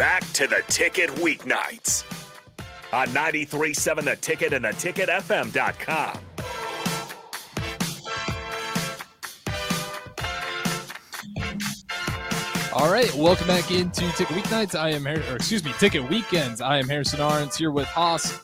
back to the ticket weeknights on 93.7 The Ticket and theticketfm.com. All right, welcome back into Ticket Weeknights. I am, Har- or excuse me, Ticket Weekends. I am Harrison Arns here with Haas,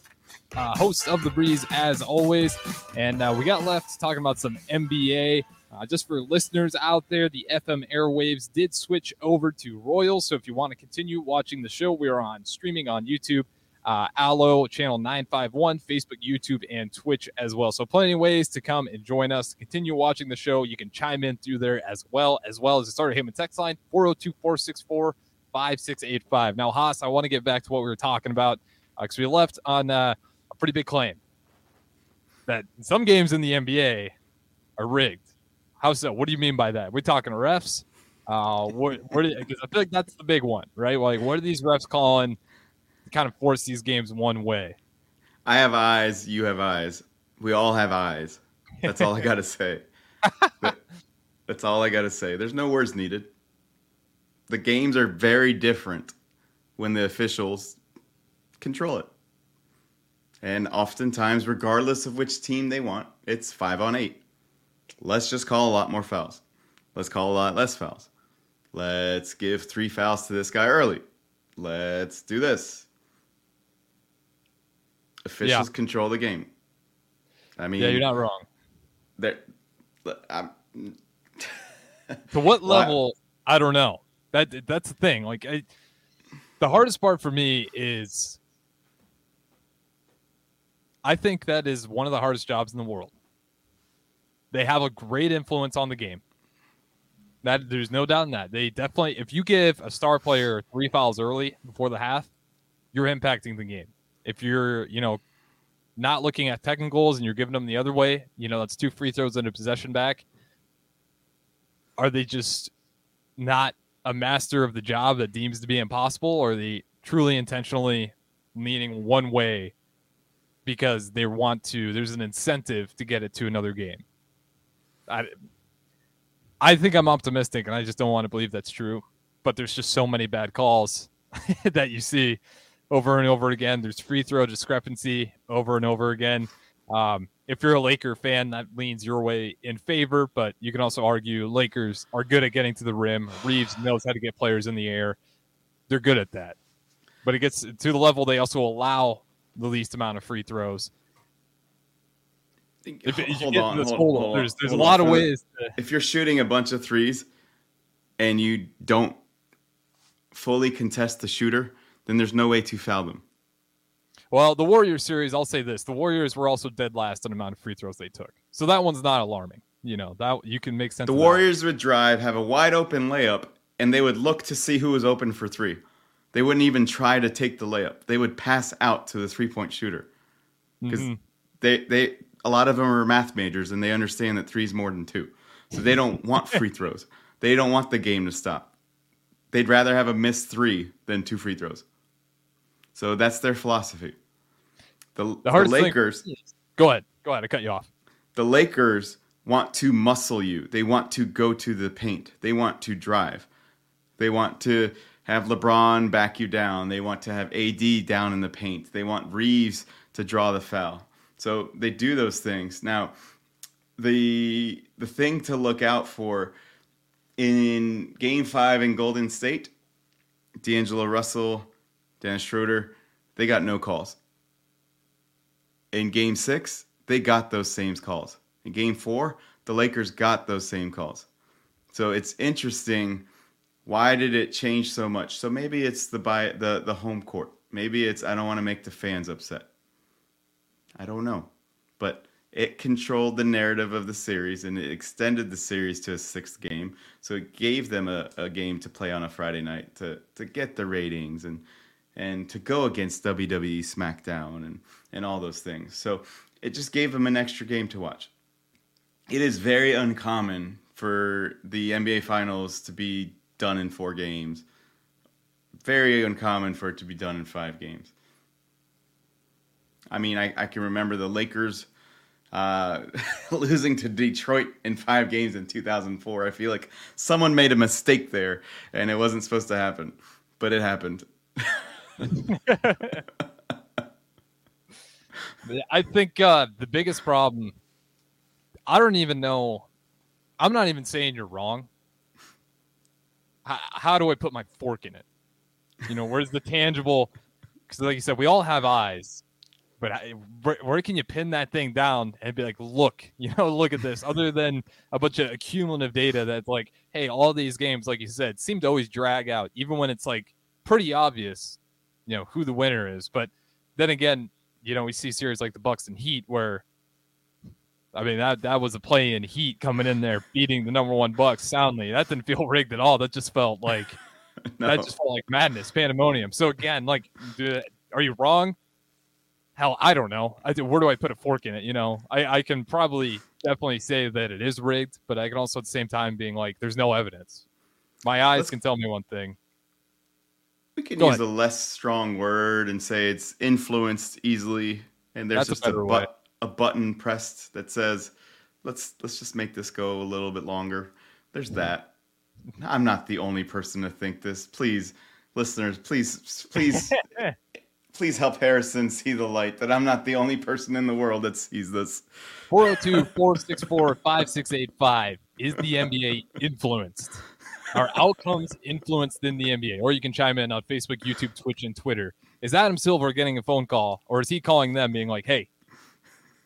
uh, host of the Breeze as always, and uh, we got left talking about some NBA. Uh, just for listeners out there, the FM airwaves did switch over to Royal. So if you want to continue watching the show, we are on streaming on YouTube, uh, Allo channel 951, Facebook, YouTube, and Twitch as well. So plenty of ways to come and join us. Continue watching the show. You can chime in through there as well, as well as the Starter Heyman text line 402 464 5685. Now, Haas, I want to get back to what we were talking about because we left on uh, a pretty big claim that some games in the NBA are rigged. How so? What do you mean by that? We're talking refs. Uh, what? Because I feel like that's the big one, right? Like, what are these refs calling to kind of force these games one way? I have eyes. You have eyes. We all have eyes. That's all I got to say. That- that's all I got to say. There's no words needed. The games are very different when the officials control it. And oftentimes, regardless of which team they want, it's five on eight. Let's just call a lot more fouls. Let's call a lot less fouls. Let's give three fouls to this guy early. Let's do this. Officials Yeah. control the game. I mean, Yeah, you're not wrong. I'm, To what level? I don't know. That that's the thing. Like, I, the hardest part for me is, I think that is one of the hardest jobs in the world. They have a great influence on the game. That there's no doubt in that. They definitely, if you give a star player three fouls early before the half, you're impacting the game. If you're, you know, not looking at technicals and you're giving them the other way, you know, that's two free throws and a possession back are they just not a master of the job that deems to be impossible or are they truly intentionally leaning one way because they want to there's an incentive to get it to another game i i think i'm optimistic and i just don't want to believe that's true but there's just so many bad calls that you see over and over again there's free throw discrepancy over and over again um, if you're a Laker fan, that leans your way in favor, but you can also argue Lakers are good at getting to the rim. Reeves knows how to get players in the air. They're good at that. But it gets to the level they also allow the least amount of free throws. If, if you hold on, in hold, hold on, there's there's a hold on. lot of For- ways to If you're shooting a bunch of threes and you don't fully contest the shooter, then there's no way to foul them. Well, the Warriors series, I'll say this: the Warriors were also dead last on amount of free throws they took, so that one's not alarming. You know that you can make sense. The of. Warriors would drive, have a wide open layup, and they would look to see who was open for three. They wouldn't even try to take the layup. They would pass out to the three point shooter because Mhm. they they a lot of them are math majors and they understand that three is more than two, so they don't want free throws. They don't want the game to stop. They'd rather have a missed three than two free throws. So that's their philosophy. The, The the hardest thing- Lakers Go ahead, go ahead. I cut you off. the Lakers want to muscle you. They want to go to the paint. They want to drive. They want to have LeBron back you down. They want to have AD down in the paint. They want Reeves to draw the foul. So they do those things. Now, the the thing to look out for in game 5 in Golden State, D'Angelo Russell, Dennis Schroeder, they got no calls in game six, they got those same calls. In game four, the Lakers got those same calls. So it's interesting. Why did it change so much? So maybe it's the by the the home court. Maybe it's I don't want to make the fans upset. I don't know, but it controlled the narrative of the series and it extended the series to a sixth game. So it gave them a, a game to play on a Friday night to to get the ratings and and to go against WWE SmackDown and and all those things. So it just gave them an extra game to watch. It is very uncommon for the NBA Finals to be done in four games. Very uncommon for it to be done in five games. I mean, I, I can remember the Lakers uh, losing to Detroit in five games in 2004. I feel like someone made a mistake there and it wasn't supposed to happen, but it happened. I think uh, the biggest problem, I don't even know. I'm not even saying you're wrong. How, how do I put my fork in it? You know, where's the tangible? Because, like you said, we all have eyes, but I, where, where, can you pin that thing down and be like, look, you know, look at this? Other than a bunch of cumulative data that's like, hey, all these games, like you said, seem to always drag out, even when it's like pretty obvious, you know, who the winner is. But then again, you know, we see series like the Bucks and Heat where I mean that that was a play in Heat coming in there beating the number one Bucks soundly. That didn't feel rigged at all. That just felt like no. that just felt like madness, pandemonium. So again, like, do, are you wrong? Hell, I don't know. I where do I put a fork in it? You know, I, I can probably definitely say that it is rigged, but I can also at the same time being like, there's no evidence. My eyes Let's, can tell me one thing. We can Go use ahead. a less strong word and say it's influenced easily, and there's That's just a, a, a button pressed that says, "Let's let's just make this go a little bit longer." There's mm-hmm. that. I'm not the only person to think this. Please, listeners, please, please, please help Harrison see the light that I'm not the only person in the world that sees this. 402 464 5685. Is the NBA influenced? Are outcomes influenced in the NBA? Or you can chime in on Facebook, YouTube, Twitch, and Twitter. Is Adam Silver getting a phone call, or is he calling them, being like, "Hey,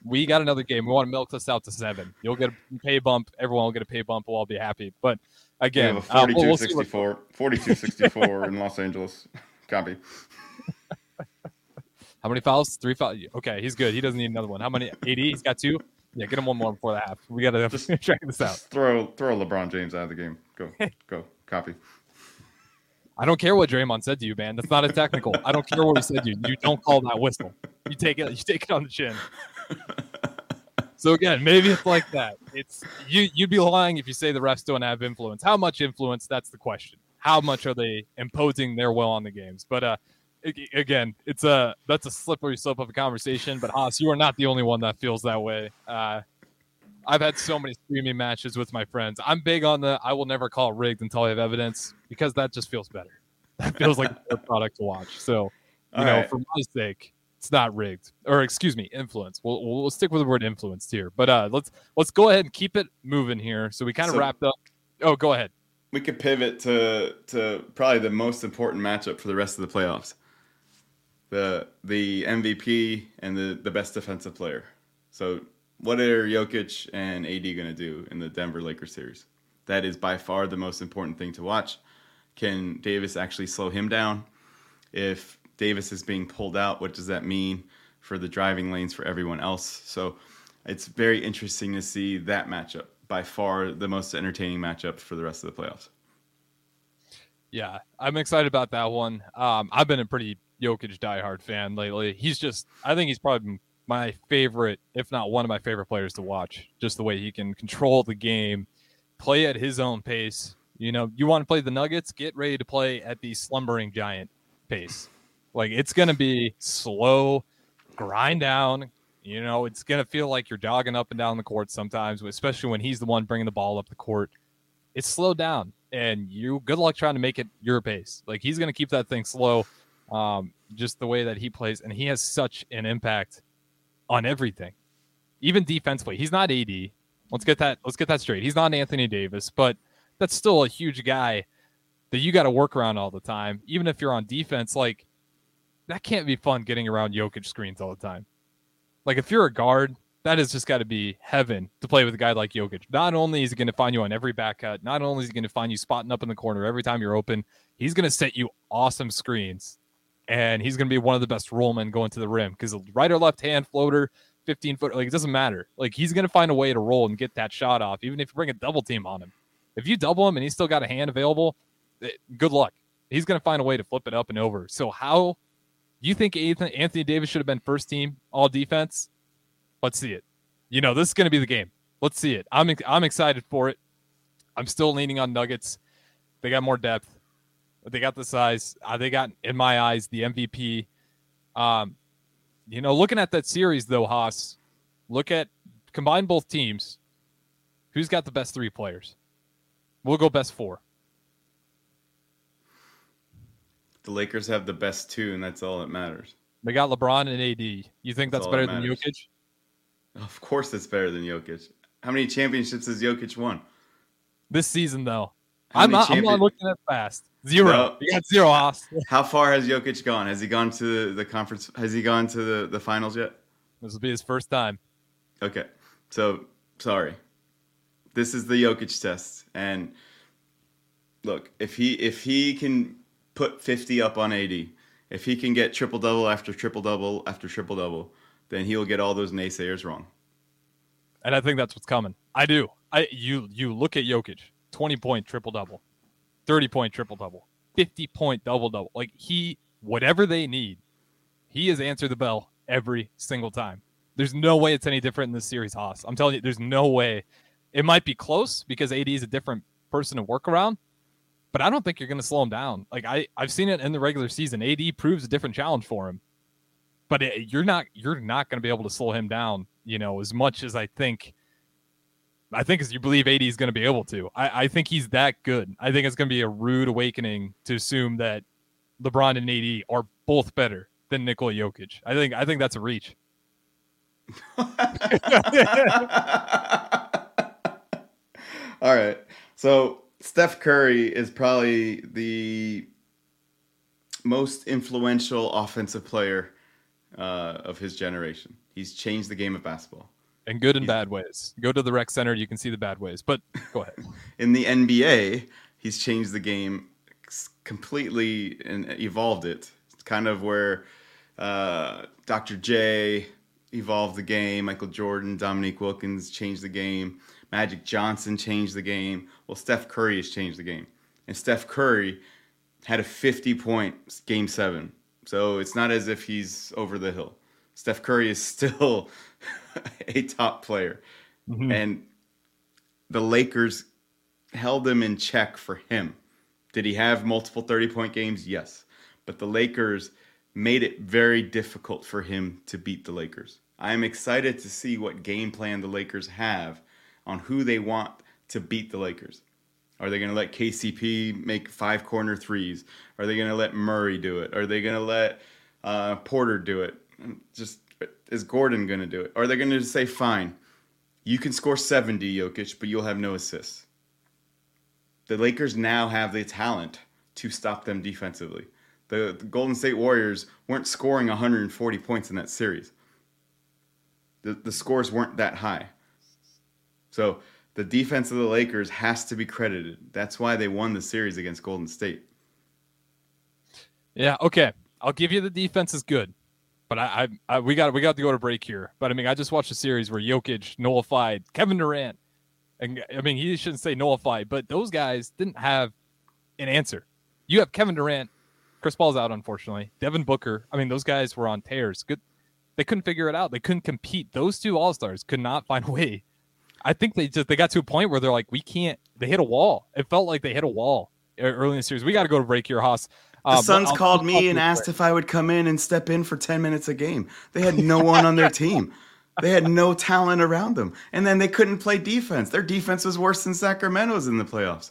we got another game. We want to milk this out to seven. You'll get a pay bump. Everyone will get a pay bump. We'll all be happy." But again, we 42-64, uh, we'll 42-64 in Los Angeles. Copy. How many fouls? Three fouls. Okay, he's good. He doesn't need another one. How many? AD? He's got two. Yeah, get him one more before the half. We got to just check this out. Throw throw LeBron James out of the game. Go go copy. I don't care what Draymond said to you, man. That's not a technical. I don't care what he said to you. You don't call that whistle. You take it. You take it on the chin. So again, maybe it's like that. It's you. You'd be lying if you say the refs don't have influence. How much influence? That's the question. How much are they imposing their will on the games? But uh, again, it's a that's a slippery slope of a conversation. But Haas, you are not the only one that feels that way. Uh, I've had so many streaming matches with my friends. I'm big on the I will never call it rigged until I have evidence because that just feels better. That feels like a product to watch. So, you All know, right. for my sake, it's not rigged or excuse me, influence. We'll, we'll stick with the word influenced here. But uh, let's let's go ahead and keep it moving here. So we kind of so, wrapped up. Oh, go ahead. We could pivot to to probably the most important matchup for the rest of the playoffs the the MVP and the, the best defensive player. So what are Jokic and AD going to do in the Denver Lakers series? That is by far the most important thing to watch. Can Davis actually slow him down? If Davis is being pulled out, what does that mean for the driving lanes for everyone else? So it's very interesting to see that matchup. By far the most entertaining matchup for the rest of the playoffs. Yeah, I'm excited about that one. Um, I've been a pretty Jokic diehard fan lately. He's just, I think he's probably my favorite, if not one of my favorite players to watch. Just the way he can control the game, play at his own pace. You know, you want to play the Nuggets, get ready to play at the slumbering giant pace. Like it's going to be slow, grind down. You know, it's going to feel like you're jogging up and down the court sometimes, especially when he's the one bringing the ball up the court. It's slowed down, and you good luck trying to make it your pace. Like he's going to keep that thing slow um, just the way that he plays, and he has such an impact on everything, even defensively. He's not AD. Let's get that. Let's get that straight. He's not Anthony Davis, but that's still a huge guy that you got to work around all the time. Even if you're on defense, like that can't be fun getting around Jokic screens all the time. Like if you're a guard, that has just got to be heaven to play with a guy like Jokic. Not only is he going to find you on every back cut, not only is he going to find you spotting up in the corner every time you're open, he's going to set you awesome screens and he's going to be one of the best rollmen going to the rim because right or left hand floater, 15 foot, like it doesn't matter. Like he's going to find a way to roll and get that shot off, even if you bring a double team on him. If you double him and he's still got a hand available, it, eh, good luck. He's going to find a way to flip it up and over. So how you think Anthony Davis should have been first team all defense? Let's see it. You know, this is going to be the game. Let's see it. I'm I'm excited for it. I'm still leaning on Nuggets. They got more depth. They got the size. Uh, they got, in my eyes, the MVP. Um, you know, looking at that series though, Haas, look at combine both teams. Who's got the best three players? We'll go best four. The Lakers have the best two, and that's all that matters. They got LeBron and AD. You think That's that's, better that than. Jokic? Of course, it's better than Jokic. How many championships has Jokic won? This season, though. How I'm not, I'm not looking at fast. Zero. No. You got zero, Haas. How far has Jokic gone? Has he gone to the conference? Has he gone to the, the finals yet? This will be his first time. Okay. So, sorry. This is the Jokic test. And look, if he if he can put 50 up on AD, if he can get triple double after triple double after triple double, then he'll get all those naysayers wrong. And I think that's what's coming. I do. I you you look at Jokic, 20 point triple double, 30 point triple double, 50 point double double. Like he whatever they need, he has answered the bell every single time. There's no way it's any different in this series, Haas. I'm telling you, there's no way. It might be close because AD is a different person to work around, but I don't think you're going to slow him down. Like I, I've seen it in the regular season. AD proves a different challenge for him, but it, you're not, you're not going to be able to slow him down. You know, as much as I think, I think as you believe AD is going to be able to. I, I think he's that good. I think it's going to be a rude awakening to assume that LeBron and AD are both better than Nikola Jokic. I think, I think that's a reach. All right. So Steph Curry is probably the most influential offensive player uh, of his generation. He's changed the game of basketball. And good and bad ways. Go to the rec center, you can see the bad ways. But go ahead. In the NBA, he's changed the game completely and evolved it. It's kind of where uh, Dr. J evolved the game. Michael Jordan, Dominique Wilkins changed the game. Magic Johnson changed the game. Well, Steph Curry has changed the game. And Steph Curry had a 50 point game seven. So it's not as if he's over the hill. Steph Curry is still a top player. Mhm. And the Lakers held him in check for him. Did he have multiple 30 point games? Yes. But the Lakers made it very difficult for him to beat the Lakers. I am excited to see what game plan the Lakers have on who they want to beat the Lakers. Are they going to let KCP make five corner threes? Are they going to let Murray do it? Are they going to let uh, Porter do it? Just is Gordon going to do it? Or Are they going to say, fine, you can score 70, Jokic, but you'll have no assists? The Lakers now have the talent to stop them defensively. The, the Golden State Warriors weren't scoring 140 points in that series. The, the scores weren't that high. So the defense of the Lakers has to be credited. That's why they won the series against Golden State. Yeah, okay. I'll give you the defense is good, but I, I, I we got we got to go to break here. But I mean, I just watched a series where Jokic nullified Kevin Durant, and I mean he shouldn't say nullified, but those guys didn't have an answer. You have Kevin Durant, Chris Paul's out unfortunately. Devin Booker. I mean, those guys were on tears. Good, they couldn't figure it out. They couldn't compete. Those two All Stars could not find a way. I think they just they got to a point where they're like, we can't. They hit a wall. It felt like they hit a wall early in the series. We got to go to break here, Haas. The Um, Suns I'll- called I'll me and asked quick. if I would come in and step in for 10 minutes a game. They had no one on their team. They had no talent around them. And then they couldn't play defense. Their defense was worse than Sacramento's in the playoffs.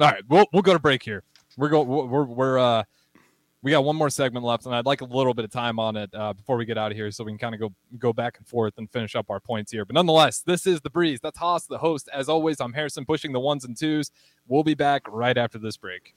All right, we'll we'll go to break here. We're go we're we're uh we got one more segment left, and I'd like a little bit of time on it uh, before we get out of here, so we can kind of go go back and forth and finish up our points here. But nonetheless, this is the breeze. That's Haas, the host. As always, I'm Harrison, pushing the ones and twos. We'll be back right after this break.